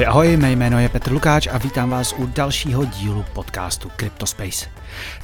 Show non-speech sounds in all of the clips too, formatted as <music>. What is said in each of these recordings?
Ahoj, ahoj, mé jméno je Petr Lukáč a vítám vás u dalšího dílu podcastu CryptoSpace.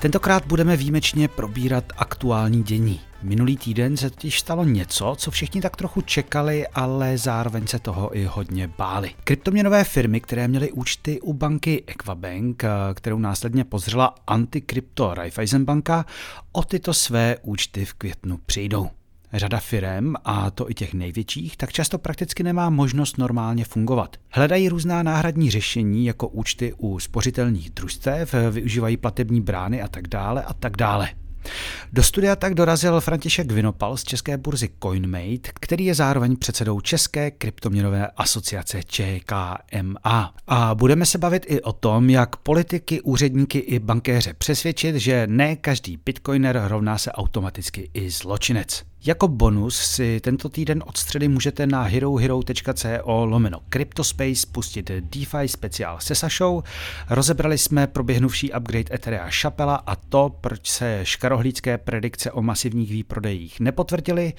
Tentokrát budeme výjimečně probírat aktuální dění. Minulý týden se totiž stalo něco, co všichni tak trochu čekali, ale zároveň se toho i hodně báli. Kryptoměnové firmy, které měly účty u banky Equabank, kterou následně pozřela antikrypto Raiffeisenbanka, o tyto své účty v květnu přijdou. Řada firem, a to i těch největších, tak často prakticky nemá možnost normálně fungovat. Hledají různá náhradní řešení, jako účty u spořitelných družstev, využívají platební brány a tak dále a tak dále. Do studia tak dorazil František Vinopal z české burzy CoinMate, který je zároveň předsedou České kryptoměnové asociace ČKMA. A budeme se bavit i o tom, jak politiky, úředníky i bankéře přesvědčit, že ne každý bitcoiner rovná se automaticky i zločinec. Jako bonus si tento týden od středy můžete na herohero.co lomeno Cryptospace pustit DeFi speciál se Sašou. Rozebrali jsme proběhnuvší upgrade Etherea Šapela a to, proč se škarohlídské predikce o masivních výprodejích nepotvrdily.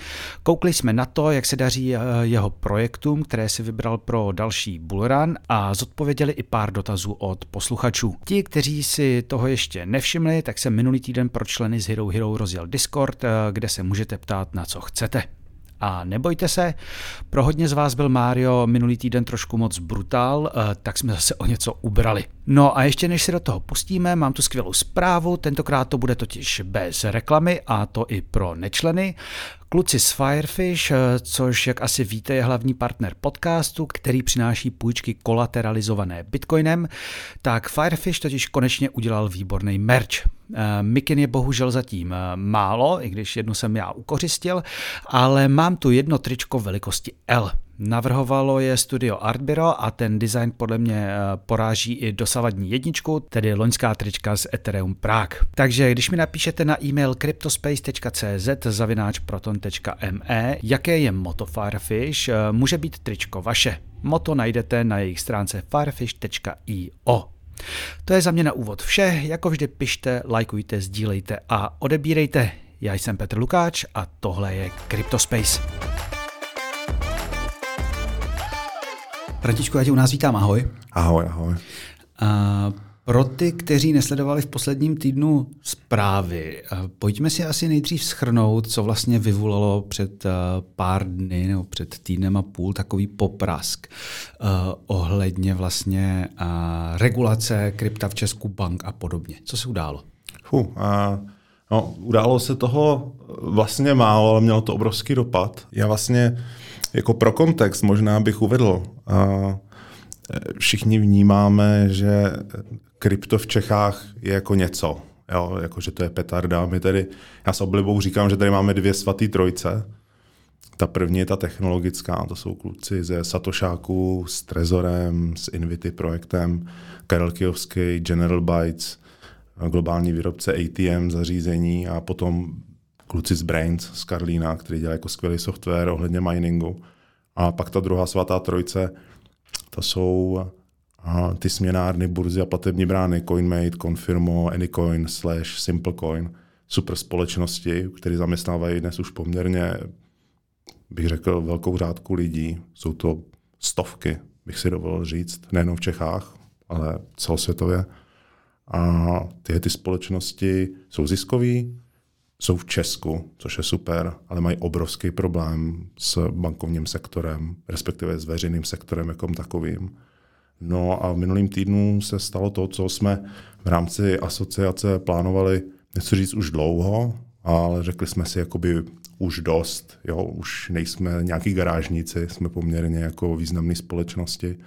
Koukli jsme na to, jak se daří eh, jeho projektům, které si vybral pro další bullrun a zodpověděli i pár dotazů od posluchačů. Ti, kteří si toho ještě nevšimli, tak se minulý týden pro členy z Hero Hero rozjel Discord, eh, kde se můžete ptát na co chcete. A nebojte se, pro hodně z vás byl Mario minulý týden trošku moc brutál, eh, tak jsme zase o něco ubrali. No a ještě než se do toho pustíme, mám tu skvělou zprávu, tentokrát to bude totiž bez reklamy a to i pro nečleny. Kluci z Firefish, eh, což jak asi víte je hlavní partner podcastu, který přináší půjčky kolateralizované bitcoinem, tak Firefish totiž konečně udělal výborný merch. Eh, Mikin je bohužel zatím eh, málo, i když jednu jsem já ukořistil, ale mám tu jedno tričko velikosti L. Navrhovalo je studio Artbiro a ten design podle mě eh, poráží i dosavadní jedničku, tedy loňská trička z Ethereum Prague. Takže když mi napíšete na e-mail cryptospace.cz zavináč proton.me, jaké je moto Firefish, může být tričko vaše. Moto najdete na jejich stránce firefish.io. To je za mě na úvod vše, jako vždy pište, lajkujte, sdílejte a odebírejte. Já jsem Petr Lukáč a tohle je Cryptospace. Františku, já tě u nás vítám, ahoj. Ahoj, ahoj. Uh, pro ty, kteří nesledovali v posledním týdnu zprávy, pojďme si asi nejdřív schrnout, co vlastně vyvolalo před pár dny nebo před týdnem a půl takový poprask uh, ohledně vlastně uh, regulace krypta v Česku bank a podobně. Co se událo? Fuh, uh, no, událo se toho vlastně málo, ale mělo to obrovský dopad. Já vlastně jako pro kontext možná bych uvedl, uh, všichni vnímáme, že krypto v Čechách je jako něco. Jo, jako, že to je petarda. My tady, já s oblibou říkám, že tady máme dvě svatý trojce. Ta první je ta technologická, to jsou kluci ze Satošáku, s Trezorem, s Invity projektem, Karel Kijovský, General Bytes, globální výrobce ATM zařízení a potom kluci z Brains z Karlína, který dělá jako skvělý software ohledně miningu. A pak ta druhá svatá trojce, to jsou a ty směnárny, burzy a platební brány CoinMate, Confirmo, Anycoin, Slash, SimpleCoin, super společnosti, které zaměstnávají dnes už poměrně, bych řekl, velkou řádku lidí. Jsou to stovky, bych si dovolil říct, nejenom v Čechách, ale celosvětově. A tyhle ty společnosti jsou ziskové, jsou v Česku, což je super, ale mají obrovský problém s bankovním sektorem, respektive s veřejným sektorem jako takovým. No a v minulým týdnu se stalo to, co jsme v rámci asociace plánovali něco říct už dlouho, ale řekli jsme si jakoby už dost, jo, už nejsme nějaký garážníci, jsme poměrně jako významné společnosti.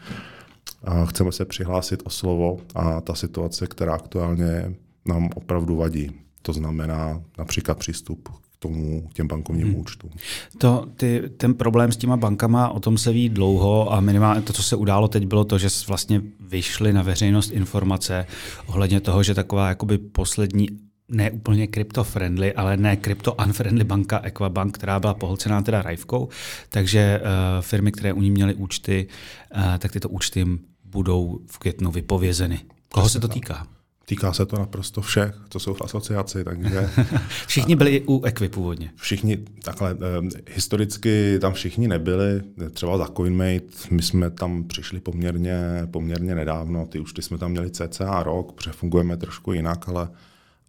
A chceme se přihlásit o slovo a ta situace, která aktuálně nám opravdu vadí. To znamená například přístup tomu, k těm bankovním hmm. účtům. To, ty, ten problém s těma bankama, o tom se ví dlouho a minimálně to, co se událo teď, bylo to, že vlastně vyšly na veřejnost informace ohledně toho, že taková jakoby poslední ne úplně crypto-friendly, ale ne crypto-unfriendly banka Equabank, která byla pohlcená teda Rajvkou, takže uh, firmy, které u ní měly účty, uh, tak tyto účty budou v květnu vypovězeny. Koho se to týká? Týká se to naprosto všech, co jsou v asociaci, takže... <laughs> všichni byli u Equi původně. Všichni, takhle, eh, historicky tam všichni nebyli, třeba za CoinMate, my jsme tam přišli poměrně, poměrně nedávno, ty účty jsme tam měli cca rok, protože fungujeme trošku jinak, ale,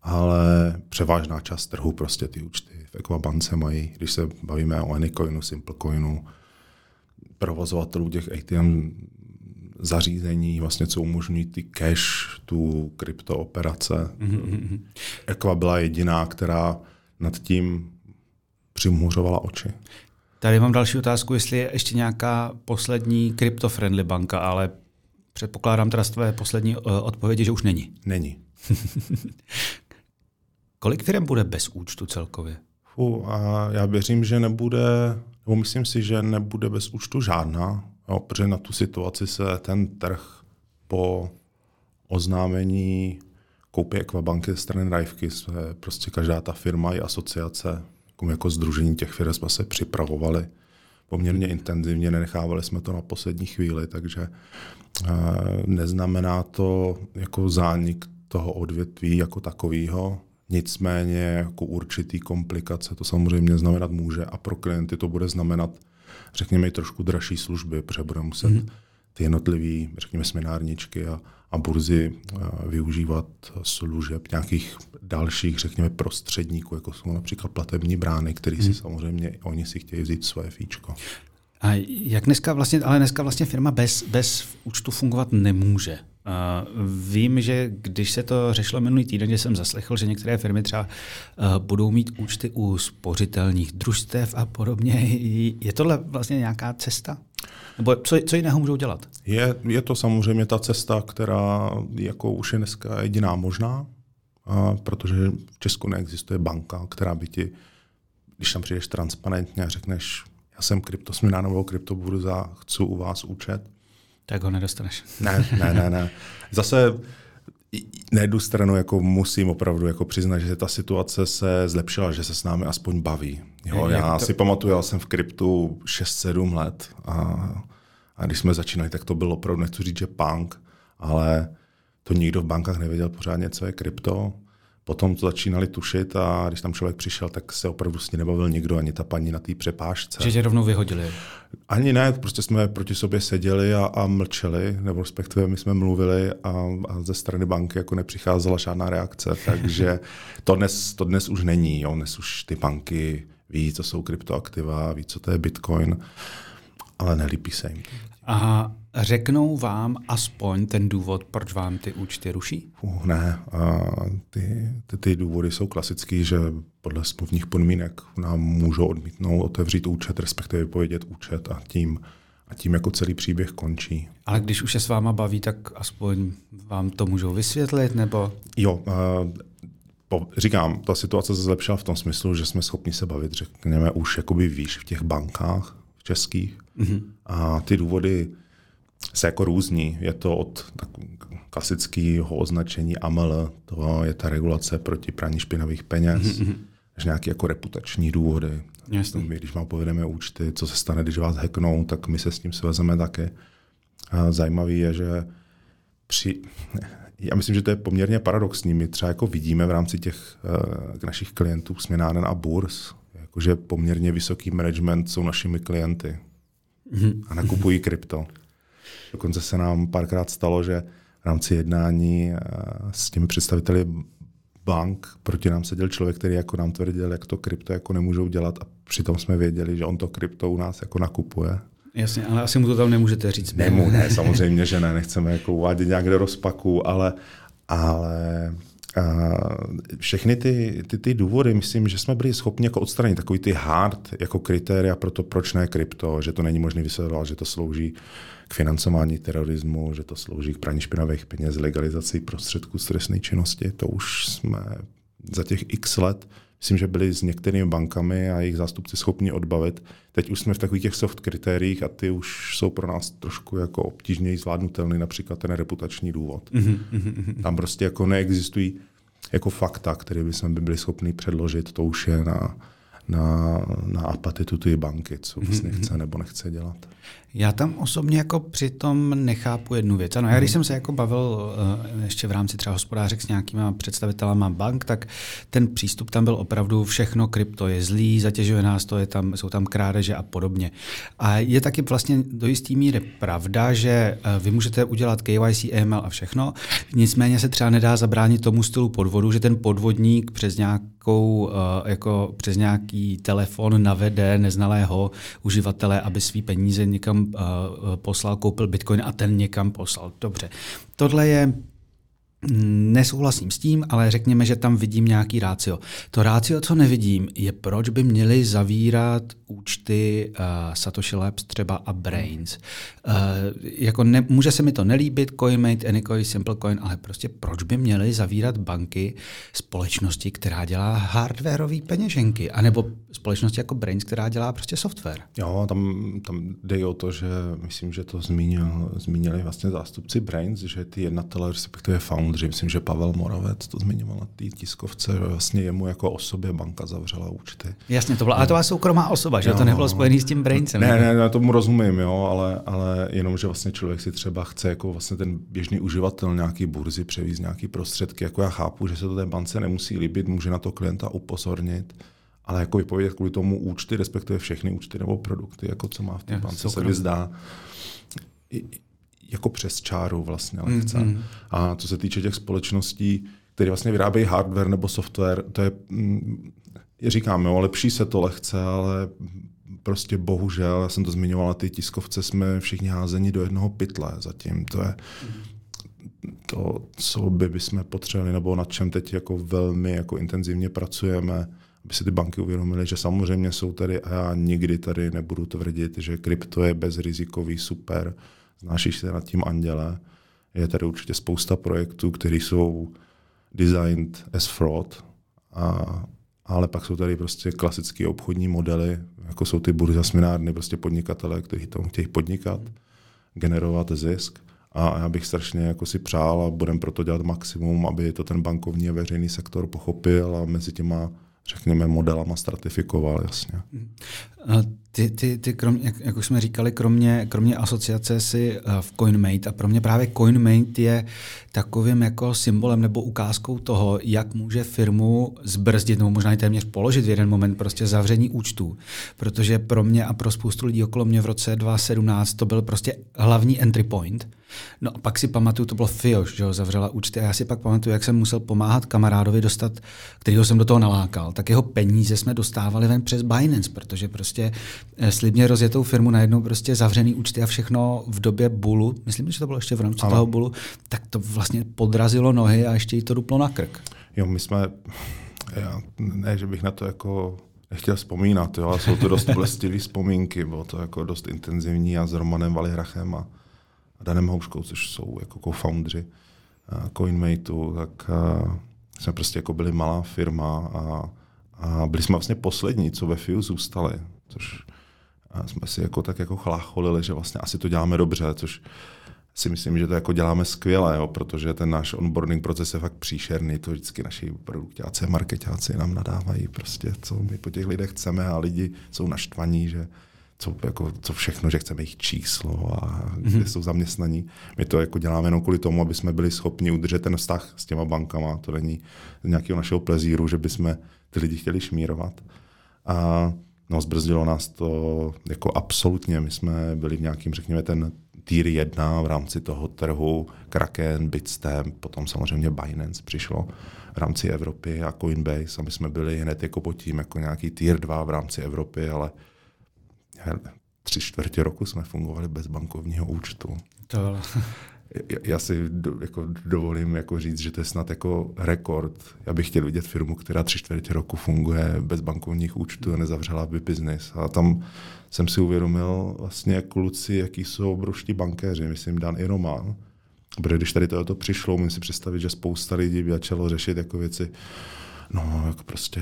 ale převážná část trhu prostě ty účty v Equabance mají, když se bavíme o Anycoinu, Simplecoinu, provozovatelů těch ATM zařízení, vlastně, co umožňují ty cash, tu kryptooperace. Mm-hmm. Equa byla jediná, která nad tím přimhuřovala oči. Tady mám další otázku, jestli je ještě nějaká poslední krypto-friendly banka, ale předpokládám teda z tvé poslední uh, odpovědi, že už není. Není. <laughs> Kolik firm bude bez účtu celkově? Fu, a já věřím, že nebude, nebo myslím si, že nebude bez účtu žádná. Jo, protože na tu situaci se ten trh po oznámení koupě Equabanky ze strany Rajvky, se prostě každá ta firma i asociace, jako, jako združení těch firm jsme se připravovali poměrně intenzivně, nenechávali jsme to na poslední chvíli, takže e, neznamená to jako zánik toho odvětví jako takového, nicméně jako určitý komplikace to samozřejmě znamenat může a pro klienty to bude znamenat řekněme, i trošku dražší služby, protože budeme muset mm. ty jednotlivé, řekněme, směnárničky a, a burzy a využívat služeb nějakých dalších, řekněme, prostředníků, jako jsou například platební brány, který mm. si mhm. samozřejmě, oni si chtějí vzít své fíčko. A jak dneska vlastně, ale dneska vlastně firma bez, bez účtu fungovat nemůže. Vím, že když se to řešilo minulý týden, že jsem zaslechl, že některé firmy třeba uh, budou mít účty u spořitelných družstev a podobně. Je tohle vlastně nějaká cesta? Nebo co, co jiného můžou dělat? Je, je to samozřejmě ta cesta, která jako už je dneska jediná možná, protože v Česku neexistuje banka, která by ti, když tam přijdeš transparentně a řekneš, já jsem kryptosměna nebo kryptoburza, chci u vás účet, tak ho nedostaneš. Ne, ne, ne, ne. Zase na jednu stranu jako musím opravdu jako přiznat, že ta situace se zlepšila, že se s námi aspoň baví. Jo, já to... si pamatuju, já jsem v kryptu 6-7 let a, a když jsme začínali, tak to bylo opravdu, nechci říct, že punk, ale to nikdo v bankách nevěděl pořádně, co je krypto. Potom to začínali tušit a když tam člověk přišel, tak se opravdu s ní nebavil nikdo, ani ta paní na té přepážce. Že tě rovnou vyhodili? Ani ne, prostě jsme proti sobě seděli a, a mlčeli, nebo respektive my jsme mluvili a, a ze strany banky jako nepřicházela žádná reakce, <laughs> takže to dnes, to dnes už není. Jo. Dnes už ty banky ví, co jsou kryptoaktiva, ví, co to je Bitcoin, ale nelípí se jim. A řeknou vám aspoň ten důvod, proč vám ty účty ruší? Uh, ne, a ty, ty, ty důvody jsou klasický, že podle smluvních podmínek nám můžou odmítnout otevřít účet, respektive vypovědět účet a tím, a tím jako celý příběh končí. Ale když už se s váma baví, tak aspoň vám to můžou vysvětlit, nebo? Jo, uh, po, říkám, ta situace se zlepšila v tom smyslu, že jsme schopni se bavit, řekněme, už jakoby výš v těch bankách českých. Mm-hmm. A ty důvody se jako různí. Je to od klasického označení AML, to je ta regulace proti praní špinavých peněz, mm-hmm. až nějaké jako reputační důvody. Jasně. My, když vám povedeme účty, co se stane, když vás hacknou, tak my se s tím svezeme také. A zajímavý je, že při, <laughs> já myslím, že to je poměrně paradoxní. My třeba jako vidíme v rámci těch uh, našich klientů směnáren a burs, jakože poměrně vysoký management jsou našimi klienty mm-hmm. a nakupují krypto. Dokonce se nám párkrát stalo, že v rámci jednání eh, s těmi představiteli bank proti nám seděl člověk, který jako nám tvrdil, jak to krypto jako nemůžou dělat a přitom jsme věděli, že on to krypto u nás jako nakupuje. Jasně, ale asi mu to tam nemůžete říct. Nemu, ne, samozřejmě, že ne, nechceme jako uvádět nějak do rozpaku, ale, ale všechny ty, ty, ty důvody, myslím, že jsme byli schopni jako odstranit takový ty hard jako kritéria pro to, proč ne krypto, že to není možné vysvětlovat, že to slouží k financování terorismu, že to slouží k praní špinavých peněz, legalizaci prostředků z trestné činnosti. To už jsme za těch x let, myslím, že byli s některými bankami a jejich zástupci schopni odbavit. Teď už jsme v takových těch soft kritériích a ty už jsou pro nás trošku jako obtížněji zvládnutelný, například ten reputační důvod. Mm-hmm. Tam prostě jako neexistují jako fakta, které by jsme by byli schopni předložit, to už je na, na, na apatitu té banky, co vlastně mm-hmm. chce nebo nechce dělat. Já tam osobně jako přitom nechápu jednu věc. Ano, já když jsem se jako bavil uh, ještě v rámci třeba hospodářek s nějakýma představitelama bank, tak ten přístup tam byl opravdu všechno krypto je zlý, zatěžuje nás to, je tam, jsou tam krádeže a podobně. A je taky vlastně do jisté míry pravda, že uh, vy můžete udělat KYC, EML a všechno, nicméně se třeba nedá zabránit tomu stylu podvodu, že ten podvodník přes nějakou, uh, jako přes nějaký telefon navede neznalého uživatele, aby svý peníze někam uh, poslal, koupil bitcoin a ten někam poslal. Dobře. Tohle je Nesouhlasím s tím, ale řekněme, že tam vidím nějaký rácio. To rácio, co nevidím, je proč by měli zavírat účty uh, Satoshi Labs třeba a Brains. Uh, jako ne, může se mi to nelíbit, CoinMate, Anycoin, SimpleCoin, ale prostě proč by měli zavírat banky společnosti, která dělá hardwareové peněženky, anebo společnosti jako Brains, která dělá prostě software. Jo, tam, tam jde o to, že myslím, že to zmínil, zmínili vlastně zástupci Brains, že ty jednatelé, respektive foundry, myslím, že Pavel Moravec to zmiňoval na té tiskovce, že vlastně jemu jako osobě banka zavřela účty. Jasně, to byla, ale to byla soukromá osoba, že jo, to nebylo spojené s tím Brainsem. Ne, ne, ne, tomu rozumím, jo, ale, ale jenom, že vlastně člověk si třeba chce jako vlastně ten běžný uživatel nějaký burzy převíz nějaký prostředky, jako já chápu, že se to té bance nemusí líbit, může na to klienta upozornit, ale jako vypovědět kvůli tomu účty, respektive všechny účty nebo produkty, jako co má v té bance, se mi zdá jako přes čáru vlastně lehce. Mm-hmm. A co se týče těch společností, které vlastně vyrábějí hardware nebo software, to je, mm, je říkám, jo, lepší se to lehce, ale prostě bohužel, já jsem to zmiňoval na té tiskovce, jsme všichni házeni do jednoho pytle zatím. To je to, co by bychom potřebovali, nebo na čem teď jako velmi jako intenzivně pracujeme, aby si ty banky uvědomily, že samozřejmě jsou tady, a já nikdy tady nebudu tvrdit, že krypto je bezrizikový, super, znášíš se nad tím anděle. Je tady určitě spousta projektů, které jsou designed as fraud, a, ale pak jsou tady prostě klasické obchodní modely, jako jsou ty burza sminárny, prostě podnikatele, kteří tomu chtějí podnikat, generovat zisk. A já bych strašně jako si přál a budem proto dělat maximum, aby to ten bankovní a veřejný sektor pochopil a mezi těma řekněme, modelama stratifikoval, jasně. Ty, ty, ty kromě, jak, jak už jsme říkali, kromě, kromě asociace si uh, v CoinMate a pro mě právě CoinMate je takovým jako symbolem nebo ukázkou toho, jak může firmu zbrzdit nebo možná i téměř položit v jeden moment prostě zavření účtů. Protože pro mě a pro spoustu lidí okolo mě v roce 2017 to byl prostě hlavní entry point – No a pak si pamatuju, to bylo Fioš, že ho zavřela účty. A já si pak pamatuju, jak jsem musel pomáhat kamarádovi dostat, kterýho jsem do toho nalákal, tak jeho peníze jsme dostávali ven přes Binance, protože prostě eh, slibně rozjetou firmu najednou prostě zavřený účty a všechno v době bulu, myslím, že to bylo ještě v rámci ano. toho bulu, tak to vlastně podrazilo nohy a ještě jí to duplo na krk. Jo, my jsme, já, ne, že bych na to jako nechtěl vzpomínat, jo, ale jsou to dost blestivé vzpomínky, bylo to jako dost intenzivní a s Romanem Valihrachem a a Danem Houškou, což jsou jako co-foundři CoinMateu, tak jsme prostě jako byli malá firma a, a byli jsme vlastně poslední, co ve FIU zůstali, což jsme si jako tak jako chlácholili, že vlastně asi to děláme dobře, což si myslím, že to jako děláme skvěle, jo, protože ten náš onboarding proces je fakt příšerný, to vždycky naši produktáci a marketáci nám nadávají prostě, co my po těch lidech chceme a lidi jsou naštvaní, že co, jako, co všechno, že chceme jejich číslo a mm-hmm. kde jsou zaměstnaní. My to jako děláme jenom kvůli tomu, aby jsme byli schopni udržet ten vztah s těma bankama. To není z nějakého našeho plezíru, že bychom ty lidi chtěli šmírovat. A no, zbrzdilo nás to jako absolutně. My jsme byli v nějakým, řekněme, ten tier 1 v rámci toho trhu, Kraken, Bitstamp, potom samozřejmě Binance přišlo v rámci Evropy a Coinbase a my jsme byli hned jako pod tím jako nějaký tier 2 v rámci Evropy, ale tři čtvrtě roku jsme fungovali bez bankovního účtu. To... Já si do, jako dovolím jako říct, že to je snad jako rekord. Já bych chtěl vidět firmu, která tři čtvrtě roku funguje bez bankovních účtů a nezavřela by biznis. A tam jsem si uvědomil vlastně kluci, jaký jsou obrovští bankéři, myslím Dan i Roman. Protože když tady to přišlo, můžu si představit, že spousta lidí by začalo řešit jako věci, no jako prostě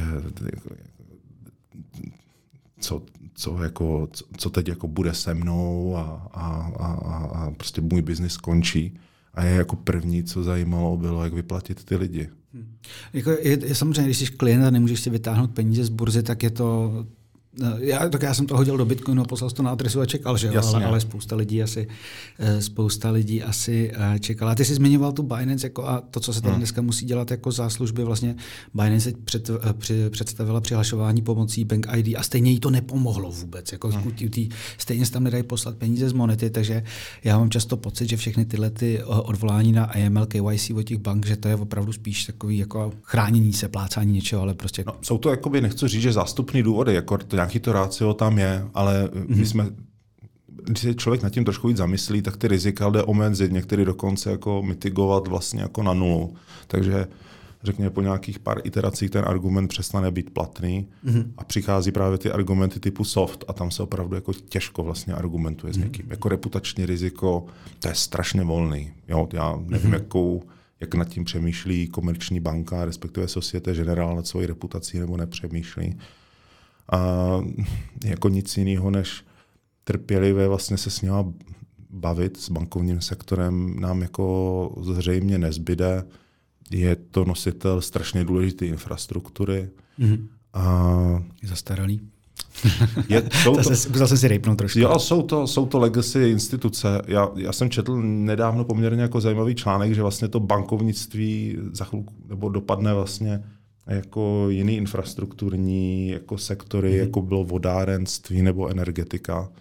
jako, co, co, jako, co teď jako bude se mnou a, a, a, a prostě můj biznis skončí. A je jako první, co zajímalo, bylo, jak vyplatit ty lidi. Hmm. Jako je, je, samozřejmě, když jsi klient a nemůžeš si vytáhnout peníze z burzy, tak je to já, tak já jsem to hodil do Bitcoinu, poslal to na adresu a čekal, že jo? Ale, ale, spousta lidí asi, eh, spousta lidí asi eh, čekala. Ty jsi zmiňoval tu Binance jako a to, co se tady hmm. dneska musí dělat jako záslužby, vlastně Binance před, eh, při, představila přihlašování pomocí Bank ID a stejně jí to nepomohlo vůbec. Jako hmm. tý, stejně se tam nedají poslat peníze z monety, takže já mám často pocit, že všechny tyhle ty odvolání na AML, KYC od těch bank, že to je opravdu spíš takový jako chránění se, plácání něčeho, ale prostě... No, jsou to, jakoby, nechci říct, že zástupný důvody, jako to nějaký to rácio tam je, ale mm-hmm. my mhm. jsme když se člověk nad tím trošku víc zamyslí, tak ty rizika jde omezit, některý dokonce jako mitigovat vlastně jako na nulu. Takže řekněme po nějakých pár iteracích ten argument přestane být platný mm-hmm. a přichází právě ty argumenty typu soft a tam se opravdu jako těžko vlastně argumentuje mm-hmm. s mhm. někým. Jako reputační riziko, to je strašně volný. Jo, já nevím, mm-hmm. jakou, jak nad tím přemýšlí komerční banka, respektive Societe Generál nad svojí reputací nebo nepřemýšlí a <laughs> jako nic jiného, než trpělivě vlastně se s nima bavit s bankovním sektorem nám jako zřejmě nezbyde. Je to nositel strašně důležité infrastruktury. Mm-hmm. A... Je zastaralý. Je, <laughs> jsou to, zase, zase si rejpnout trošku. Jo, jsou to, jsou to legacy instituce. Já, já jsem četl nedávno poměrně jako zajímavý článek, že vlastně to bankovnictví za chvilku, nebo dopadne vlastně jako jiný infrastrukturní jako sektory, mm. jako bylo vodárenství nebo energetika.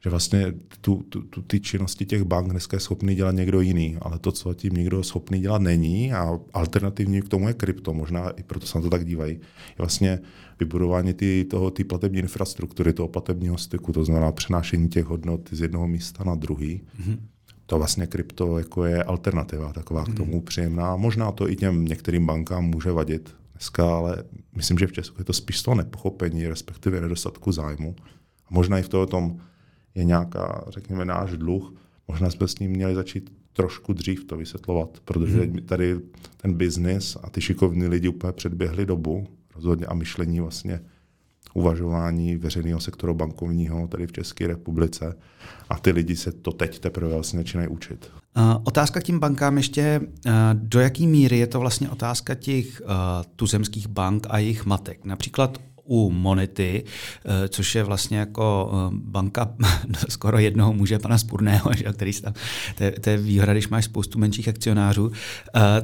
Že vlastně tu, tu, tu, ty činnosti těch bank dneska je schopný dělat někdo jiný, ale to, co tím někdo schopný dělat není a alternativní k tomu je krypto, možná i proto se na to tak dívají, je vlastně vybudování ty, toho, ty platební infrastruktury, toho platebního styku, to znamená přenášení těch hodnot z jednoho místa na druhý. Mm-hmm to vlastně krypto jako je alternativa taková k mhm. tomu příjemná. Možná to i těm některým bankám může vadit, dneska, ale myslím, že v Česku je to spíš toho nepochopení, respektive nedostatku zájmu. A možná i v tom je nějaká, řekněme, náš dluh. Možná jsme s ním měli začít trošku dřív to vysvětlovat, protože hmm. tady ten biznis a ty šikovní lidi úplně předběhli dobu rozhodně a myšlení vlastně uvažování veřejného sektoru bankovního tady v České republice a ty lidi se to teď teprve vlastně začínají učit. Otázka k tím bankám ještě, uh, do jaké míry je to vlastně otázka těch uh, tuzemských bank a jejich matek. Například u Monety, což je vlastně jako banka <laughs> skoro jednoho muže, pana Spurného, který tam, to, je, to je výhoda, když máš spoustu menších akcionářů,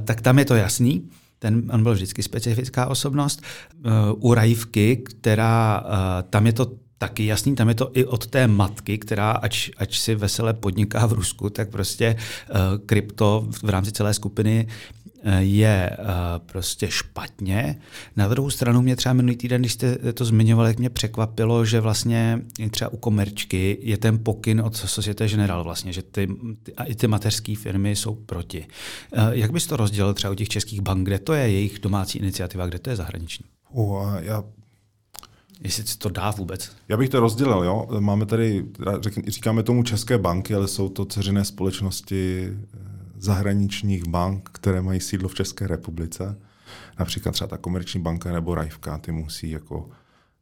tak tam je to jasný ten, on byl vždycky specifická osobnost. Uh, u Rajivky, která, uh, tam je to taky jasný, tam je to i od té matky, která ač, ač si vesele podniká v Rusku, tak prostě uh, krypto v rámci celé skupiny je uh, prostě špatně. Na druhou stranu mě třeba minulý týden, když jste to zmiňovali, jak mě překvapilo, že vlastně třeba u komerčky je ten pokyn od Societe General vlastně, že ty, ty, a i ty mateřské firmy jsou proti. Uh, jak bys to rozdělil třeba u těch českých bank, kde to je jejich domácí iniciativa, kde to je zahraniční? Uh, já Jestli to dá vůbec? Já bych to rozdělil. Jo? Máme tady, říkáme tomu české banky, ale jsou to ceřené společnosti zahraničních bank, které mají sídlo v České republice. Například třeba ta komerční banka nebo Rajvka, ty musí jako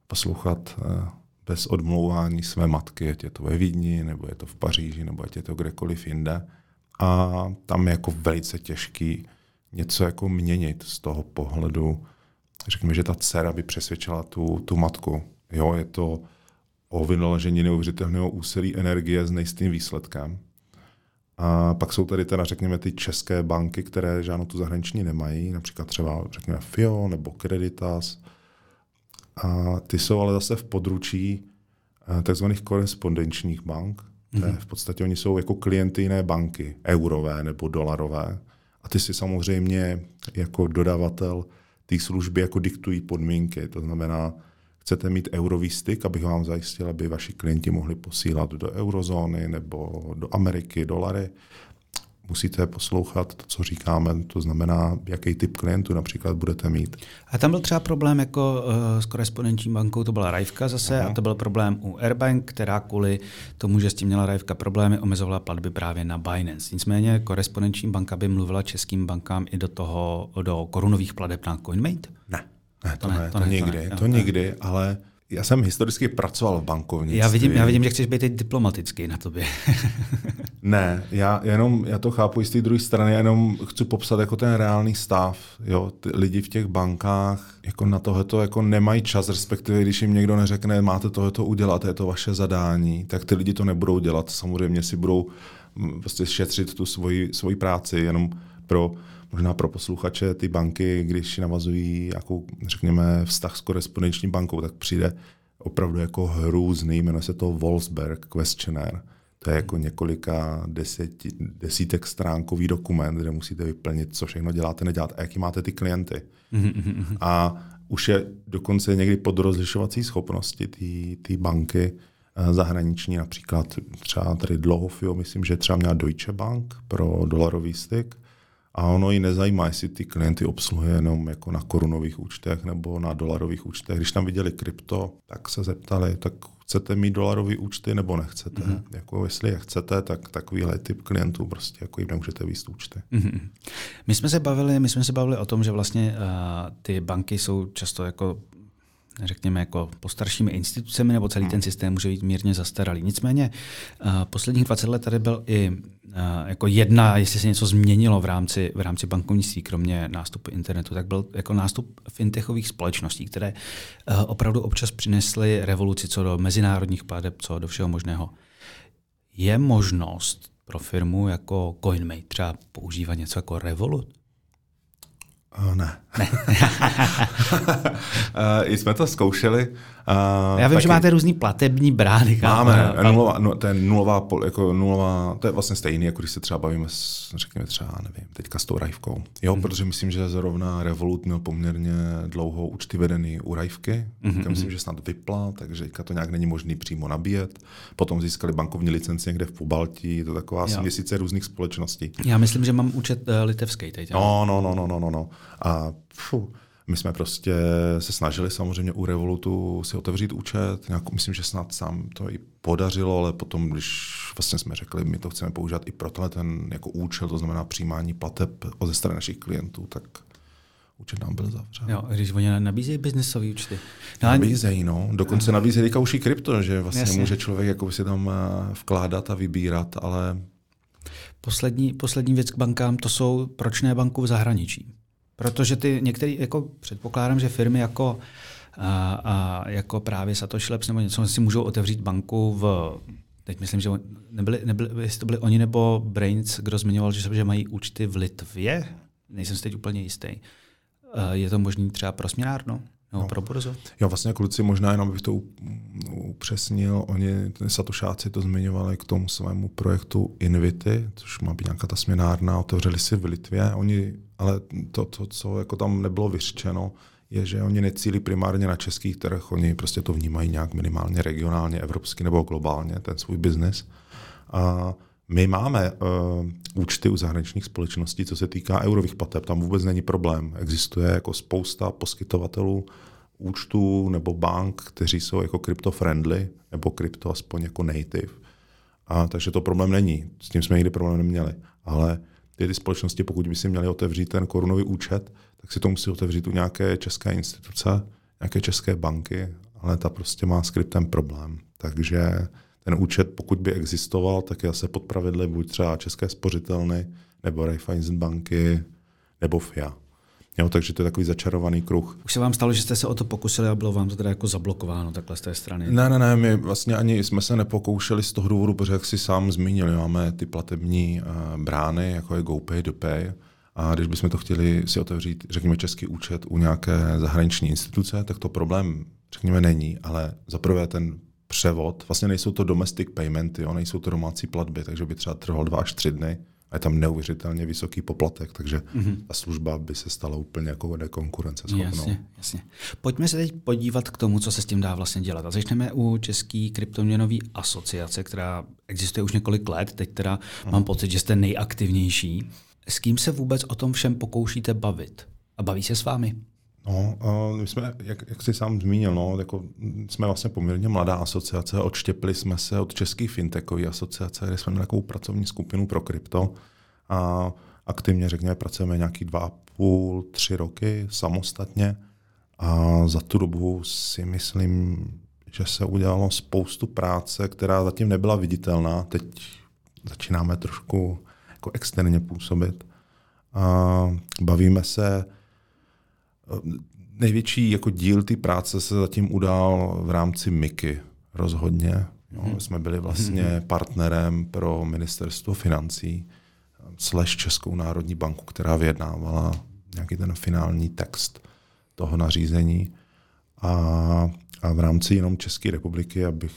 poslouchat eh, bez odmlouvání své matky, ať je to ve Vídni, nebo je to v Paříži, nebo ať je to kdekoliv jinde. A tam je jako velice těžký něco jako měnit z toho pohledu, řekněme, že ta dcera by přesvědčila tu, tu matku. Jo, je to o vynaložení neuvěřitelného úsilí energie s nejistým výsledkem. A pak jsou tady teda, řekněme, ty české banky, které žádnou tu zahraniční nemají, například třeba, řekněme, FIO nebo Creditas. A ty jsou ale zase v područí eh, takzvaných korespondenčních bank. Mm-hmm. V podstatě oni jsou jako klienty jiné banky, eurové nebo dolarové. A ty si samozřejmě jako dodavatel té služby jako diktují podmínky. To znamená, chcete mít eurový styk, abych vám zajistil, aby vaši klienti mohli posílat do eurozóny nebo do Ameriky dolary, musíte poslouchat to, co říkáme, to znamená, jaký typ klientů například budete mít. A tam byl třeba problém jako uh, s korespondenční bankou, to byla Rajvka zase, Aha. a to byl problém u Airbank, která kvůli tomu, že s tím měla Rajvka problémy, omezovala platby právě na Binance. Nicméně korespondenční banka by mluvila českým bankám i do toho, do korunových plateb na CoinMate? Ne. Ne, to, to ne, to, ne, to nikdy, to, ne, to nikdy, ale já jsem historicky pracoval v bankovnictví. Já vidím, já vidím že chceš být teď diplomatický na tobě. <laughs> ne, já jenom, já to chápu z té druhé strany, já jenom chci popsat jako ten reálný stav. Jo? Ty lidi v těch bankách jako na tohleto jako nemají čas, respektive když jim někdo neřekne, máte tohleto udělat, je to vaše zadání, tak ty lidi to nebudou dělat. Samozřejmě si budou mm, prostě šetřit tu svoji, svoji práci jenom pro možná pro posluchače ty banky, když navazují jako, řekněme, vztah s korespondenční bankou, tak přijde opravdu jako hrůzný, jmenuje se to Wolfsberg Questionnaire. To je jako několika deseti, desítek stránkový dokument, kde musíte vyplnit, co všechno děláte, neděláte a jaký máte ty klienty. a už je dokonce někdy pod rozlišovací schopnosti té banky eh, zahraniční, například třeba tady Dlouhofio, myslím, že třeba měla Deutsche Bank pro dolarový styk, a ono ji nezajímá, jestli ty klienty obsluhuje jenom jako na korunových účtech nebo na dolarových účtech. Když tam viděli krypto, tak se zeptali, tak chcete mít dolarové účty nebo nechcete. Mm-hmm. Jako jestli je chcete, tak takovýhle typ klientů prostě jako jim nemůžete výst účty. Mm-hmm. My jsme se bavili, my jsme se bavili o tom, že vlastně uh, ty banky jsou často jako řekněme, jako postaršími institucemi, nebo celý ten hmm. systém může být mírně zastaralý. Nicméně uh, posledních 20 let tady byl i jako jedna, jestli se něco změnilo v rámci, v rámci bankovnictví, kromě nástupu internetu, tak byl jako nástup fintechových společností, které uh, opravdu občas přinesly revoluci co do mezinárodních plateb, co do všeho možného. Je možnost pro firmu jako CoinMate třeba používat něco jako Revolut? Uh, ne. ne. <laughs> <laughs> <laughs> uh, jsme to zkoušeli. Uh, Já vím, taky... že máte různý platební brány. Máme, a... nulová, no, to je nulová, jako nulová, to je vlastně stejný, jako když se třeba bavíme s, řekněme třeba, nevím, teďka s tou rajvkou. Jo, mm-hmm. protože myslím, že zrovna Revolut měl poměrně dlouho účty vedený u rajvky, mm-hmm. myslím, že snad vypla, takže teďka to nějak není možný přímo nabíjet. Potom získali bankovní licenci někde v Pobaltí, to taková asi měsíce různých společností. Já myslím, že mám účet uh, litevský teď. No, no, no, no, no, no, no. A fuh, my jsme prostě se snažili samozřejmě u Revolutu si otevřít účet, nějak, myslím, že snad sám to i podařilo, ale potom, když vlastně jsme řekli, my to chceme používat i pro tenhle ten jako účel, to znamená přijímání plateb ze strany našich klientů, tak účet nám byl zavřen. Jo, když oni nabízejí biznesové účty. No, nabízejí, no. Dokonce nabízejí teďka už i krypto, že vlastně Jasně. může člověk jako si tam eh, vkládat a vybírat, ale... Poslední, poslední věc k bankám, to jsou proč ne banku v zahraničí. Protože ty některé, jako předpokládám, že firmy jako, a, a, jako právě Satoshi Labs nebo něco si můžou otevřít banku v Teď myslím, že nebyli, nebyli, jestli to byli oni nebo Brains, kdo zmiňoval, že, že mají účty v Litvě. Nejsem si teď úplně jistý. Je to možný třeba pro směnárnu? No, pro burzu? Jo, vlastně kluci, možná jenom bych to upřesnil, oni, satošáci to zmiňovali k tomu svému projektu Invity, což má být nějaká ta směnárna, otevřeli si v Litvě, oni, ale to, to, co jako tam nebylo vyřčeno, je, že oni necílí primárně na českých trh, oni prostě to vnímají nějak minimálně regionálně, evropsky nebo globálně, ten svůj biznis. A my máme uh, účty u zahraničních společností, co se týká eurových plateb, tam vůbec není problém. Existuje jako spousta poskytovatelů účtů nebo bank, kteří jsou jako crypto-friendly, nebo krypto aspoň jako native. A, takže to problém není. S tím jsme nikdy problém neměli. Ale ty, ty společnosti, pokud by si měli otevřít ten korunový účet, tak si to musí otevřít u nějaké české instituce, nějaké české banky, ale ta prostě má s kryptem problém. Takže ten účet, pokud by existoval, tak je asi pod pravidly buď třeba České spořitelny, nebo Raiffeisen banky, nebo FIA. Jo, takže to je takový začarovaný kruh. Už se vám stalo, že jste se o to pokusili a bylo vám to teda jako zablokováno takhle z té strany? Ne, ne, ne, my vlastně ani jsme se nepokoušeli z toho důvodu, protože jak si sám zmínil, máme ty platební uh, brány, jako je GoPay, DoPay, a když bychom to chtěli si otevřít, řekněme, český účet u nějaké zahraniční instituce, tak to problém, řekněme, není, ale zaprvé ten převod, vlastně nejsou to domestic paymenty, jo, nejsou to domácí platby, takže by třeba trvalo dva až tři dny a je tam neuvěřitelně vysoký poplatek, takže mm-hmm. ta služba by se stala úplně jako nekonkurenceschopnou. Jasně, jasně. Pojďme se teď podívat k tomu, co se s tím dá vlastně dělat. A začneme u České kryptoměnové asociace, která existuje už několik let, teď teda mm. mám pocit, že jste nejaktivnější. S kým se vůbec o tom všem pokoušíte bavit? A baví se s vámi? No, my jsme, jak, jak jsi sám zmínil, no, jako jsme vlastně poměrně mladá asociace, odštěpili jsme se od České fintechové asociace, kde jsme měli takovou pracovní skupinu pro krypto a aktivně, řekněme, pracujeme nějaký dva půl, tři roky samostatně A za tu dobu si myslím, že se udělalo spoustu práce, která zatím nebyla viditelná. Teď začínáme trošku jako externě působit. A bavíme se, největší jako díl té práce se zatím udál v rámci MIKY rozhodně. No, hmm. Jsme byli vlastně hmm. partnerem pro ministerstvo financí slash Českou národní banku, která vyjednávala nějaký ten finální text toho nařízení. A, a v rámci jenom České republiky, abych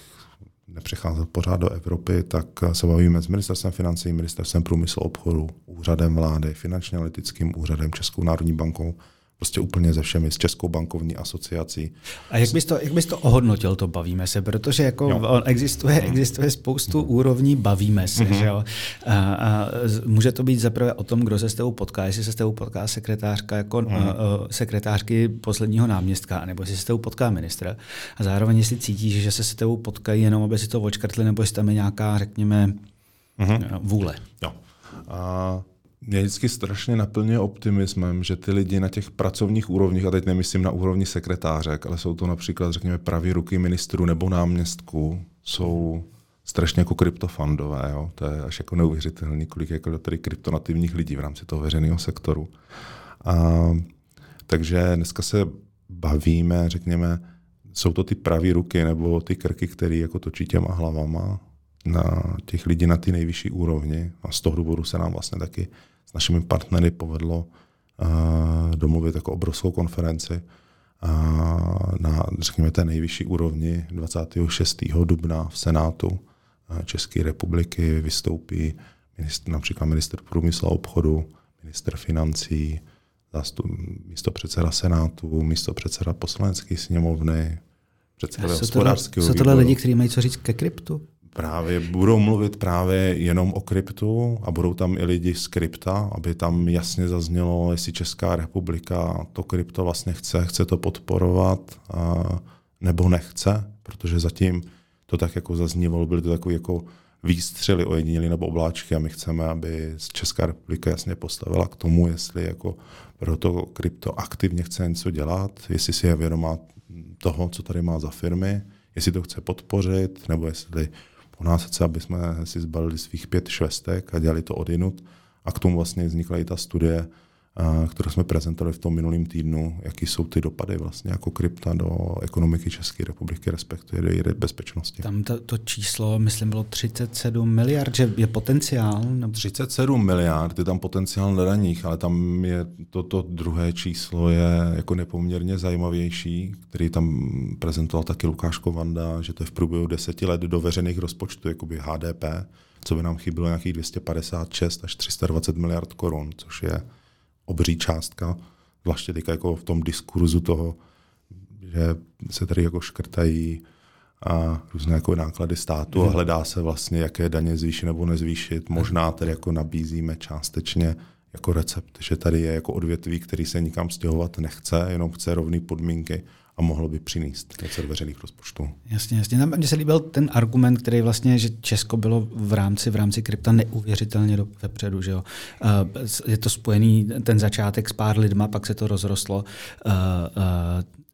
nepřecházel pořád do Evropy, tak se bavíme s ministerstvem financí, ministerstvem průmyslu obchodu, úřadem vlády, finančně analytickým úřadem, Českou národní bankou, prostě úplně ze všemi, s Českou bankovní asociací. A jak bys to, jak bys to ohodnotil, to bavíme se, protože jako jo. existuje, mhm. existuje spoustu úrovní bavíme se, mm-hmm. že jo? A, a může to být zaprvé o tom, kdo se s tebou potká, jestli se s tebou potká sekretářka jako mm. a, sekretářky posledního náměstka, nebo jestli se s tebou potká ministr. A zároveň jestli cítíš, že se s tebou potkají jenom, aby si to očkrtli, nebo jestli tam je nějaká, řekněme, mm-hmm. vůle. Jo. A mě vždycky strašně naplňuje optimismem, že ty lidi na těch pracovních úrovních, a teď nemyslím na úrovni sekretářek, ale jsou to například, řekněme, pravý ruky ministrů nebo náměstků, jsou strašně jako kryptofandové. Jo? To je až jako neuvěřitelný, kolik je jako tady kryptonativních lidí v rámci toho veřejného sektoru. A, takže dneska se bavíme, řekněme, jsou to ty pravý ruky nebo ty krky, které jako točí těma hlavama na těch lidí na ty nejvyšší úrovni. A z toho důvodu se nám vlastně taky s našimi partnery povedlo uh, domluvit jako obrovskou konferenci uh, na, řekněme, té nejvyšší úrovni 26. dubna v Senátu uh, České republiky vystoupí ministr, například minister průmyslu a obchodu, minister financí, zástup, místo předseda Senátu, místo předseda poslanecké sněmovny, předseda hospodářského Jsou tohle lidi, kteří mají co říct ke kryptu? Právě budou mluvit právě jenom o kryptu a budou tam i lidi z krypta, aby tam jasně zaznělo, jestli Česká republika to krypto vlastně chce, chce to podporovat nebo nechce, protože zatím to tak jako zaznívalo, byly to takové jako výstřely ojedinělý nebo obláčky a my chceme, aby Česká republika jasně postavila k tomu, jestli jako pro to krypto aktivně chce něco dělat, jestli si je vědomá toho, co tady má za firmy, jestli to chce podpořit, nebo jestli u nás chce, aby jsme si zbalili svých pět švestek a dělali to odinut. A k tomu vlastně vznikla i ta studie, kterou jsme prezentovali v tom minulém týdnu, jaký jsou ty dopady vlastně jako krypta do ekonomiky České republiky, respektive do její bezpečnosti. Tam to, to číslo, myslím, bylo 37 miliard, že je potenciál? Nebo... 37 miliard, je tam potenciál na daních, ale tam je toto druhé číslo je jako nepoměrně zajímavější, který tam prezentoval taky Lukáš Kovanda, že to je v průběhu deseti let do veřejných rozpočtů, jakoby HDP, co by nám chybilo nějakých 256 až 320 miliard korun, což je obří částka, zvláště teďka jako v tom diskurzu toho, že se tady jako škrtají a různé jako náklady státu a mhm. hledá se vlastně, jaké daně zvýšit nebo nezvýšit. Možná tady jako nabízíme částečně jako recept, že tady je jako odvětví, který se nikam stěhovat nechce, jenom chce rovné podmínky a mohlo by přinést něco do veřejných rozpočtů. Jasně, jasně. Mně se líbil ten argument, který vlastně, že Česko bylo v rámci, v rámci krypta neuvěřitelně do, vepředu. Že jo? Uh, je to spojený ten začátek s pár lidma, pak se to rozrostlo. Uh, uh,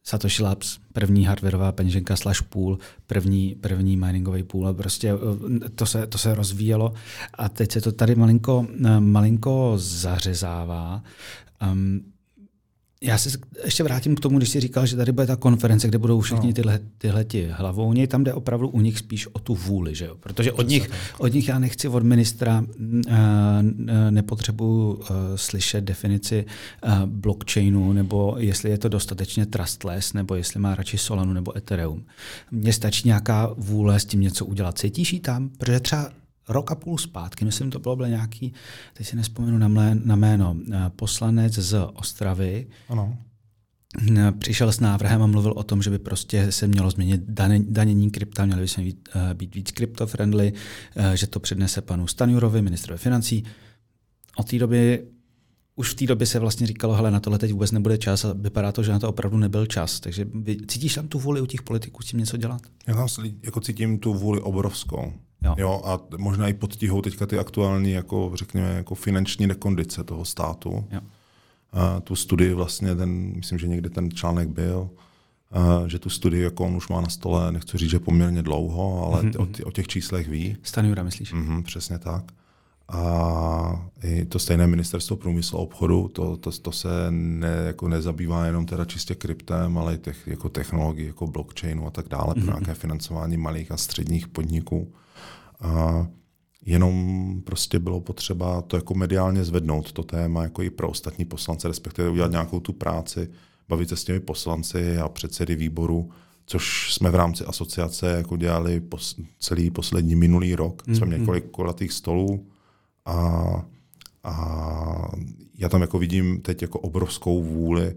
Satoshi Labs, první hardwareová peněženka slash pool, první, první miningový pool a prostě to se, to se rozvíjelo a teď se to tady malinko, malinko zařezává. Um, já se ještě vrátím k tomu, když jsi říkal, že tady bude ta konference, kde budou všichni no. tyhle, tyhle ti hlavouni. Tam jde opravdu u nich spíš o tu vůli, že jo? Protože od nich, od nich já nechci od ministra, uh, nepotřebuji uh, slyšet definici uh, blockchainu, nebo jestli je to dostatečně trustless, nebo jestli má radši Solanu nebo Ethereum. Mně stačí nějaká vůle s tím něco udělat. Cítíš ji tam? Protože třeba rok a půl zpátky, myslím, to bylo, bylo nějaký, teď si nespomenu na, mlé, na jméno, eh, poslanec z Ostravy, ano. Eh, přišel s návrhem a mluvil o tom, že by prostě se mělo změnit danění krypta, měly by se být, eh, být víc krypto-friendly, že to přednese panu Stanjurovi, ministrovi financí. Od té doby už v té době se vlastně říkalo, hele, na tohle teď vůbec nebude čas a vypadá to, že na to opravdu nebyl čas. Takže cítíš tam tu vůli u těch politiků s tím něco dělat? Já tam jako cítím tu vůli obrovskou. Jo. jo. a možná i pod tíhou teďka ty aktuální, jako řekněme, jako finanční nekondice toho státu. Jo. uh, tu studii vlastně, ten, myslím, že někdy ten článek byl, uh, že tu studii jako on už má na stole, nechci říct, že poměrně dlouho, ale mm-hmm. o, tě, o těch číslech ví. Stanjura, myslíš? Mm-hmm, přesně tak. A i to stejné ministerstvo průmyslu a obchodu, to, to, to se ne, jako nezabývá jenom teda čistě kryptem, ale i těch, jako technologií, jako blockchainu a tak dále, mm-hmm. pro mhm. nějaké financování malých a středních podniků. A jenom prostě bylo potřeba to jako mediálně zvednout, to téma, jako i pro ostatní poslance, respektive udělat nějakou tu práci, bavit se s těmi poslanci a předsedy výboru, což jsme v rámci asociace jako dělali pos, celý poslední minulý rok. Mm-hmm. Jsme měli mhm. několik kulatých stolů, a, a já tam jako vidím teď jako obrovskou vůli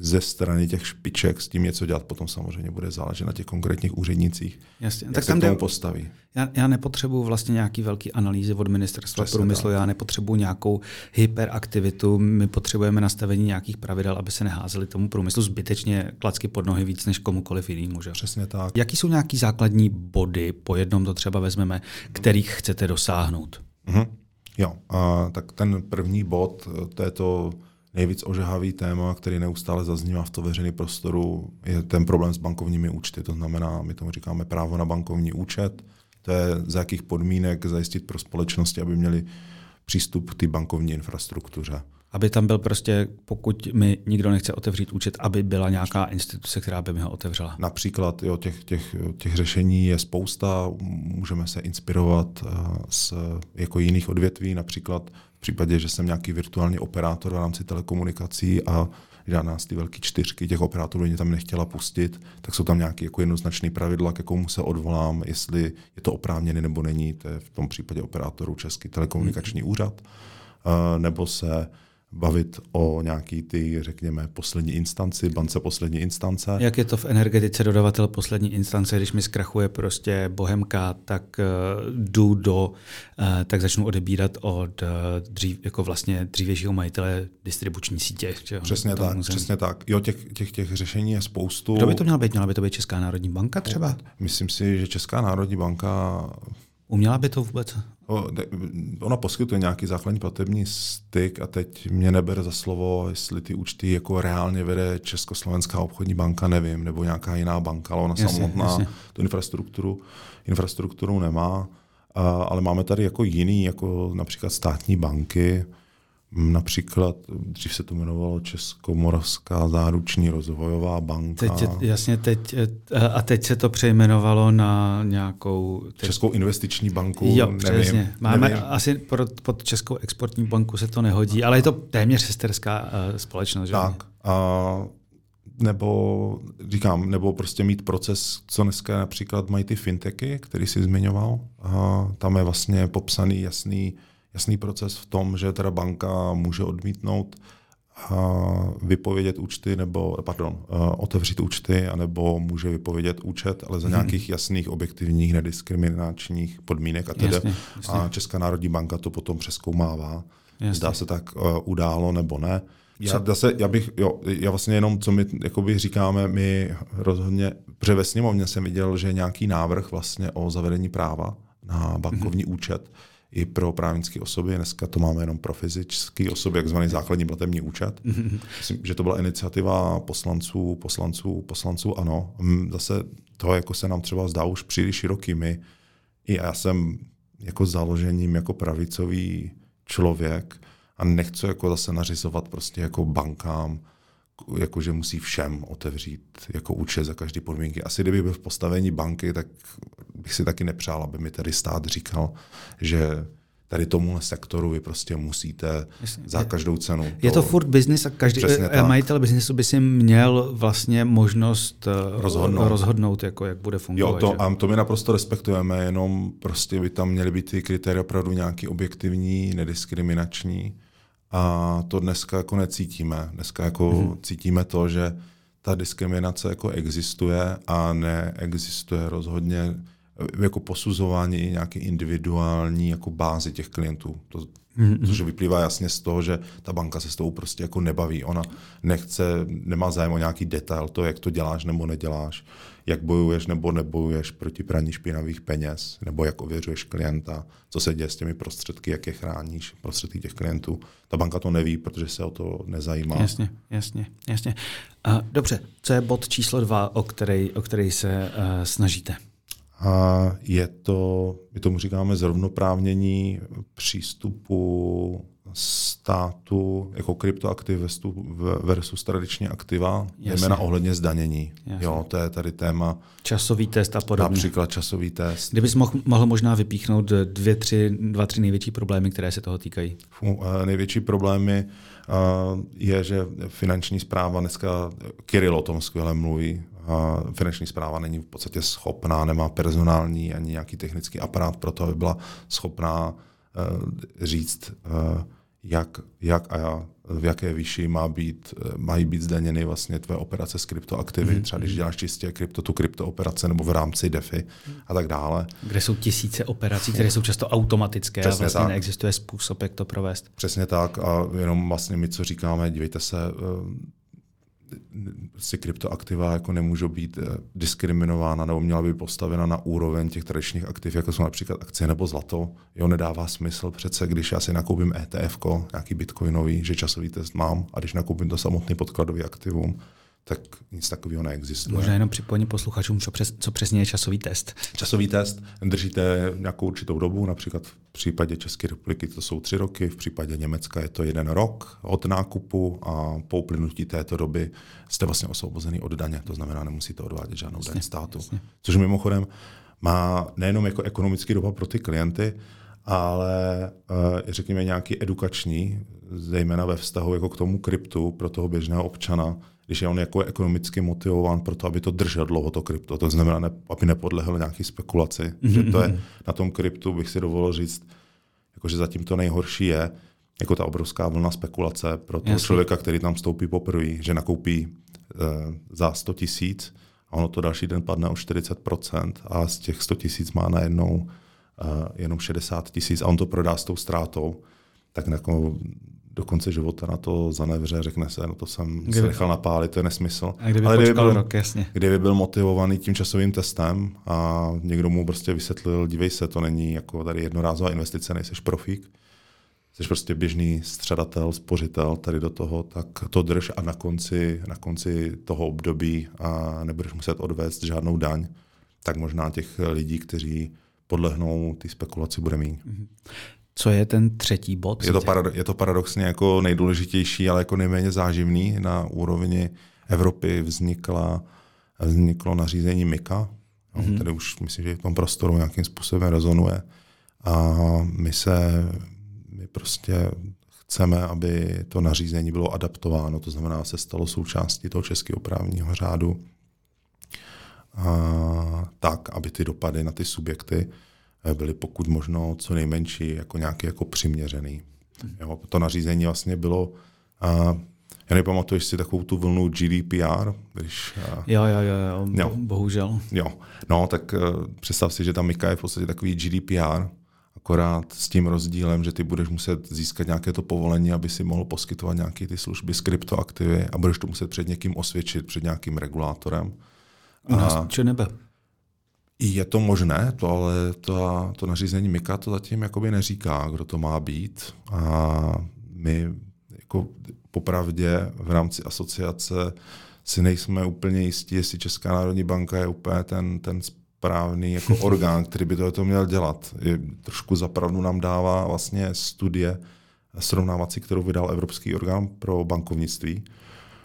ze strany těch špiček s tím něco dělat, potom samozřejmě bude záležet na těch konkrétních úřednicích, Jasně. jak tak se tam k tomu postaví. Já, já nepotřebuji vlastně nějaký velký analýzy od ministerstva Přesně průmyslu, tak. já nepotřebuji nějakou hyperaktivitu, my potřebujeme nastavení nějakých pravidel, aby se neházeli tomu průmyslu zbytečně klacky pod nohy víc než komukoliv jinému. Že? Přesně tak. Jaký jsou nějaký základní body, po jednom to třeba vezmeme, kterých chcete dosáhnout? Mm-hmm. Jo, a tak ten první bod, to je to nejvíc ožehavý téma, který neustále zaznívá v to veřejný prostoru, je ten problém s bankovními účty. To znamená, my tomu říkáme právo na bankovní účet. To je za jakých podmínek zajistit pro společnosti, aby měli přístup k té bankovní infrastruktuře aby tam byl prostě, pokud mi nikdo nechce otevřít účet, aby byla nějaká instituce, která by mi ho otevřela. Například jo, těch, těch, těch řešení je spousta, můžeme se inspirovat z eh, jako jiných odvětví, například v případě, že jsem nějaký virtuální operátor v rámci telekomunikací a žádná z ty velké čtyřky těch operátorů mě tam nechtěla pustit, tak jsou tam nějaké jako jednoznačné pravidla, k jakomu se odvolám, jestli je to oprávněné nebo není, to je v tom případě operátorů Český telekomunikační úřad, eh, nebo se bavit o nějaký ty, řekněme, poslední instanci, bance poslední instance. Jak je to v energetice dodavatel poslední instance, když mi zkrachuje prostě bohemka, tak uh, jdu do, uh, tak začnu odebírat od uh, dřív, jako vlastně dřívějšího majitele distribuční sítě. Že? Přesně tak, musím... přesně tak. Jo, těch, těch, těch řešení je spoustu. Kdo by to měla být? Měla by to být Česká národní banka třeba? Myslím si, že Česká národní banka Uměla by to vůbec? Ona poskytuje nějaký základní platební styk a teď mě neber za slovo, jestli ty účty jako reálně vede Československá obchodní banka, nevím, nebo nějaká jiná banka, ale ona jasně, samotná jasně. tu infrastrukturu, infrastrukturu nemá. Ale máme tady jako jiný, jako například státní banky, Například, dřív se to jmenovalo Českomoravská záruční rozvojová banka. Teď, jasně, teď, a teď se to přejmenovalo na nějakou... Teď... Českou investiční banku, Jo, nevím, přesně. Máme nevím. asi pod, pod Českou exportní banku se to nehodí, ale je to téměř sesterská uh, společnost. Tak. A nebo říkám, nebo prostě mít proces, co dneska například mají ty fintechy, který jsi zmiňoval. A tam je vlastně popsaný jasný jasný proces v tom, že teda banka může odmítnout vypovědět účty nebo, pardon, otevřít účty, anebo může vypovědět účet, ale za mhm. nějakých jasných, objektivních, nediskriminačních podmínek a tedy. Jasně, jasně. A Česká národní banka to potom přeskoumává. Jasně. Zdá se tak uh, událo nebo ne. Já, zase, já bych, jo, já vlastně jenom, co my jakoby říkáme, my rozhodně, protože ve sněmovně jsem viděl, že je nějaký návrh vlastně o zavedení práva na bankovní mm-hmm. účet, i pro právnické osoby. Dneska to máme jenom pro fyzické osoby, takzvaný základní platební účet. Myslím, že to byla iniciativa poslanců, poslanců, poslanců, ano. Zase to jako se nám třeba zdá už příliš široký. My, i já jsem jako založením jako pravicový člověk a nechci jako zase nařizovat prostě jako bankám, jako že musí všem otevřít jako účet za každý podmínky. Asi kdyby byl v postavení banky, tak bych si taky nepřál, aby mi tady stát říkal, že tady tomu sektoru vy prostě musíte Jasně. za každou cenu. To... Je to furt biznis a každý eh, majitel biznesu by si měl vlastně možnost eh, rozhodnout, rozhodnout jako jak bude fungovat. Jo, to, a to my naprosto respektujeme, jenom prostě by tam měly být ty kritéria opravdu nějaký objektivní, nediskriminační a to dneska jako necítíme. Dneska jako hmm. cítíme to, že ta diskriminace jako existuje a neexistuje rozhodně jako posuzování nějaké individuální jako bázi těch klientů. To Mm-hmm. Což vyplývá jasně z toho, že ta banka se s tou prostě jako nebaví. Ona nechce, nemá zájem o nějaký detail, to, jak to děláš nebo neděláš, jak bojuješ nebo nebojuješ proti praní špinavých peněz, nebo jak ověřuješ klienta, co se děje s těmi prostředky, jak je chráníš, prostředky těch klientů. Ta banka to neví, protože se o to nezajímá. Jasně, jasně, jasně. Uh, dobře, co je bod číslo dva, o který, o který se uh, snažíte? A je to, my tomu říkáme zrovnoprávnění přístupu státu jako kryptoaktivistů versus tradiční aktiva, zejména ohledně zdanění. Jasně. Jo, to je tady téma. Časový test a podobně. Například časový test. Kdybys mohl, mohl možná vypíchnout dvě, tři, dva, tři největší problémy, které se toho týkají. Největší problémy je, že finanční zpráva dneska, Kiril o tom skvěle mluví, finanční zpráva není v podstatě schopná, nemá personální ani nějaký technický aparát pro to, aby byla schopná eh, říct, eh, jak, jak a v jaké výši má být, eh, mají být zdaněny vlastně tvé operace s kryptoaktivy, mm-hmm. třeba když děláš čistě krypto, tu kryptooperace nebo v rámci DeFi a tak dále. Kde jsou tisíce operací, které jsou často automatické Přesně a vlastně tak. neexistuje způsob, jak to provést. Přesně tak a jenom vlastně my, co říkáme, dívejte se, si kryptoaktiva jako nemůžou být eh, diskriminována nebo měla by postavena na úroveň těch tradičních aktiv, jako jsou například akcie nebo zlato. Jo, nedává smysl přece, když já si nakoupím ETF, nějaký bitcoinový, že časový test mám, a když nakoupím to samotný podkladový aktivum, tak nic takového neexistuje. Možná jenom připojení posluchačům, co, přes, co přesně je časový test. Časový test držíte nějakou určitou dobu, například v případě České republiky to jsou tři roky, v případě Německa je to jeden rok od nákupu a po uplynutí této doby jste vlastně osvobozený od daně, to znamená, nemusíte odvádět žádnou daň státu. Jasně. Což mimochodem má nejenom jako ekonomický dopad pro ty klienty, ale uh, řekněme nějaký edukační, zejména ve vztahu jako k tomu kryptu pro toho běžného občana, když je on jako ekonomicky motivován pro to, aby to držel dlouho to krypto. To znamená, ne, aby nepodlehl nějaký spekulaci. Mm-hmm. Že to je na tom kryptu, bych si dovolil říct, jakože zatím to nejhorší je, jako ta obrovská vlna spekulace pro toho Jasně. člověka, který tam vstoupí poprvé, že nakoupí uh, za 100 tisíc a ono to další den padne o 40% a z těch 100 tisíc má najednou uh, jenom 60 tisíc a on to prodá s tou ztrátou, tak jako do konce života na to zanevře, řekne se, no to jsem kdyby, se nechal napálit, to je nesmysl. A kdyby, Ale kdyby byl, rok, jasně. kdyby byl motivovaný tím časovým testem a někdo mu prostě vysvětlil, dívej se, to není jako tady jednorázová investice, nejseš profík, jsi prostě běžný středatel, spořitel tady do toho, tak to drž a na konci, na konci toho období a nebudeš muset odvést žádnou daň, tak možná těch lidí, kteří podlehnou ty spekulaci, bude méně. Co je ten třetí bod? Je to, parado- je to paradoxně jako nejdůležitější, ale jako nejméně záživný. Na úrovni Evropy vznikla, vzniklo nařízení MIKA, mm-hmm. tady už myslím, že v tom prostoru nějakým způsobem rezonuje. A my se, my prostě chceme, aby to nařízení bylo adaptováno, to znamená, se stalo součástí toho českého právního řádu, a tak, aby ty dopady na ty subjekty byly pokud možno co nejmenší, jako nějaký jako přiměřený. Hmm. Jo, to nařízení vlastně bylo, a já nepamatuješ si takovou tu vlnu GDPR? Když, a, jo, jo, jo, jo, jo, bohužel. Jo, no tak uh, představ si, že ta Mika je v podstatě takový GDPR, akorát s tím rozdílem, že ty budeš muset získat nějaké to povolení, aby si mohl poskytovat nějaké ty služby s kryptoaktivy a budeš to muset před někým osvědčit, před nějakým regulátorem. U nás a, nebe. Je to možné, to, ale to, to nařízení MIKA to zatím jakoby neříká, kdo to má být. A my jako popravdě v rámci asociace si nejsme úplně jistí, jestli Česká národní banka je úplně ten, ten správný jako <laughs> orgán, který by to měl dělat. Je, trošku zapravdu nám dává vlastně studie srovnávací, kterou vydal Evropský orgán pro bankovnictví,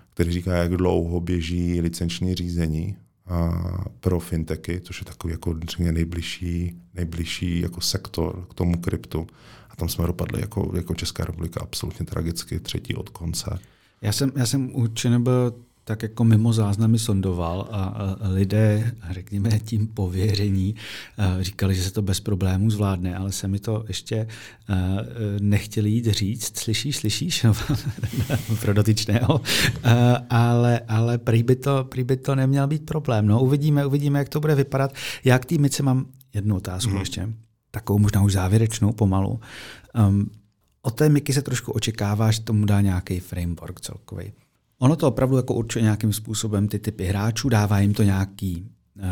který říká, jak dlouho běží licenční řízení pro fintechy, což je takový jako nejbližší, nejbližší jako sektor k tomu kryptu. A tam jsme dopadli jako, jako Česká republika absolutně tragicky, třetí od konce. Já jsem, já jsem u ČNB tak jako mimo záznamy sondoval a, lidé, řekněme tím pověření, říkali, že se to bez problémů zvládne, ale se mi to ještě nechtěli jít říct. Slyšíš, slyšíš? <laughs> Pro dotyčného. Ale, ale prý, by to, prý by to neměl být problém. No, uvidíme, uvidíme, jak to bude vypadat. Já k té myce mám jednu otázku mm. ještě, takovou možná už závěrečnou pomalu. Um, od té Miky se trošku očekává, že tomu dá nějaký framework celkový. Ono to opravdu jako určuje nějakým způsobem ty typy hráčů, dává jim to nějaký uh,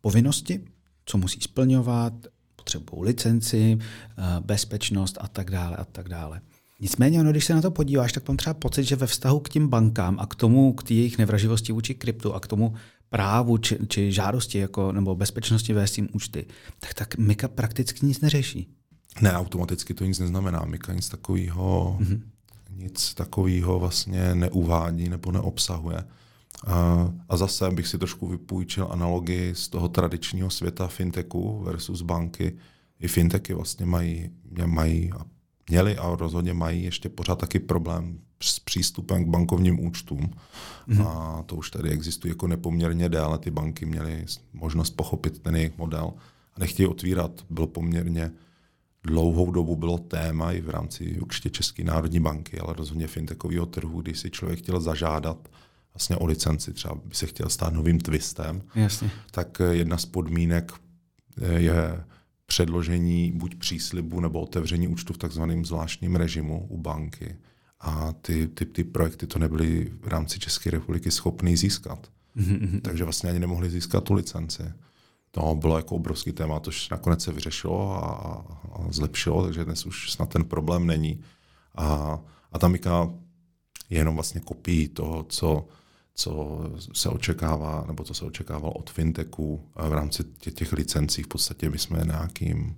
povinnosti, co musí splňovat, potřebují licenci, uh, bezpečnost a tak dále a tak dále. Nicméně, ono, když se na to podíváš, tak mám třeba pocit, že ve vztahu k těm bankám a k tomu, k té jejich nevraživosti vůči kryptu a k tomu právu či, či žádosti jako, nebo bezpečnosti vést tím účty, tak tak Mika prakticky nic neřeší. Ne, automaticky to nic neznamená. Mika nic takového mm-hmm. Nic takového vlastně neuvádí nebo neobsahuje. A, zase bych si trošku vypůjčil analogii z toho tradičního světa fintechu versus banky. I fintechy vlastně mají, mají a měli a rozhodně mají ještě pořád taky problém s přístupem k bankovním účtům. Mm-hmm. A to už tady existuje jako nepoměrně déle. Ty banky měly možnost pochopit ten jejich model a nechtějí otvírat. Bylo poměrně dlouhou dobu bylo téma i v rámci určitě České národní banky, ale rozhodně fintechového trhu, kdy si člověk chtěl zažádat vlastně o licenci, třeba by se chtěl stát novým twistem, Jasně. tak jedna z podmínek je předložení buď příslibu nebo otevření účtu v takzvaném zvláštním režimu u banky. A ty, ty, ty projekty to nebyly v rámci České republiky schopný získat. Mm-hmm. Takže vlastně ani nemohli získat tu licenci. To bylo jako obrovský téma, tož nakonec se vyřešilo a, a zlepšilo, takže dnes už snad ten problém není. A, a ta Mika je jenom vlastně kopií toho, co, co se očekává, nebo co se očekávalo od fintechu v rámci těch, těch licencí. V podstatě my jsme nějakým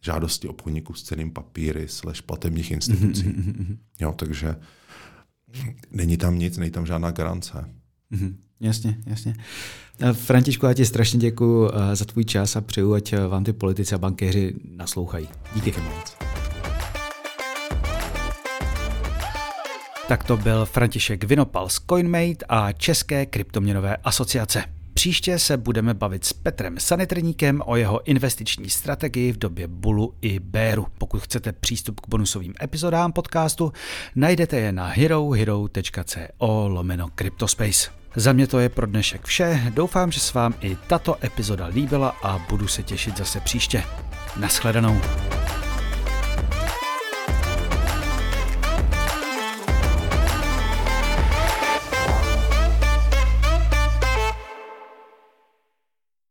žádosti obchodníků s ceným papíry slash platebních institucí. Mm-hmm. Jo, takže není tam nic, není tam žádná garance. Mm-hmm. Jasně, jasně. Františku, já ti strašně děkuji eh, za tvůj čas a přeju, ať eh, vám ty politici a bankéři naslouchají. Díky moc. Tak to byl František Vinopal z CoinMate a České kryptoměnové asociace. Příště se budeme bavit s Petrem Sanitrníkem o jeho investiční strategii v době bulu i béru. Pokud chcete přístup k bonusovým epizodám podcastu, najdete je na herohero.co lomeno Cryptospace. Za mě to je pro dnešek vše, doufám, že se vám i tato epizoda líbila a budu se těšit zase příště. Naschledanou.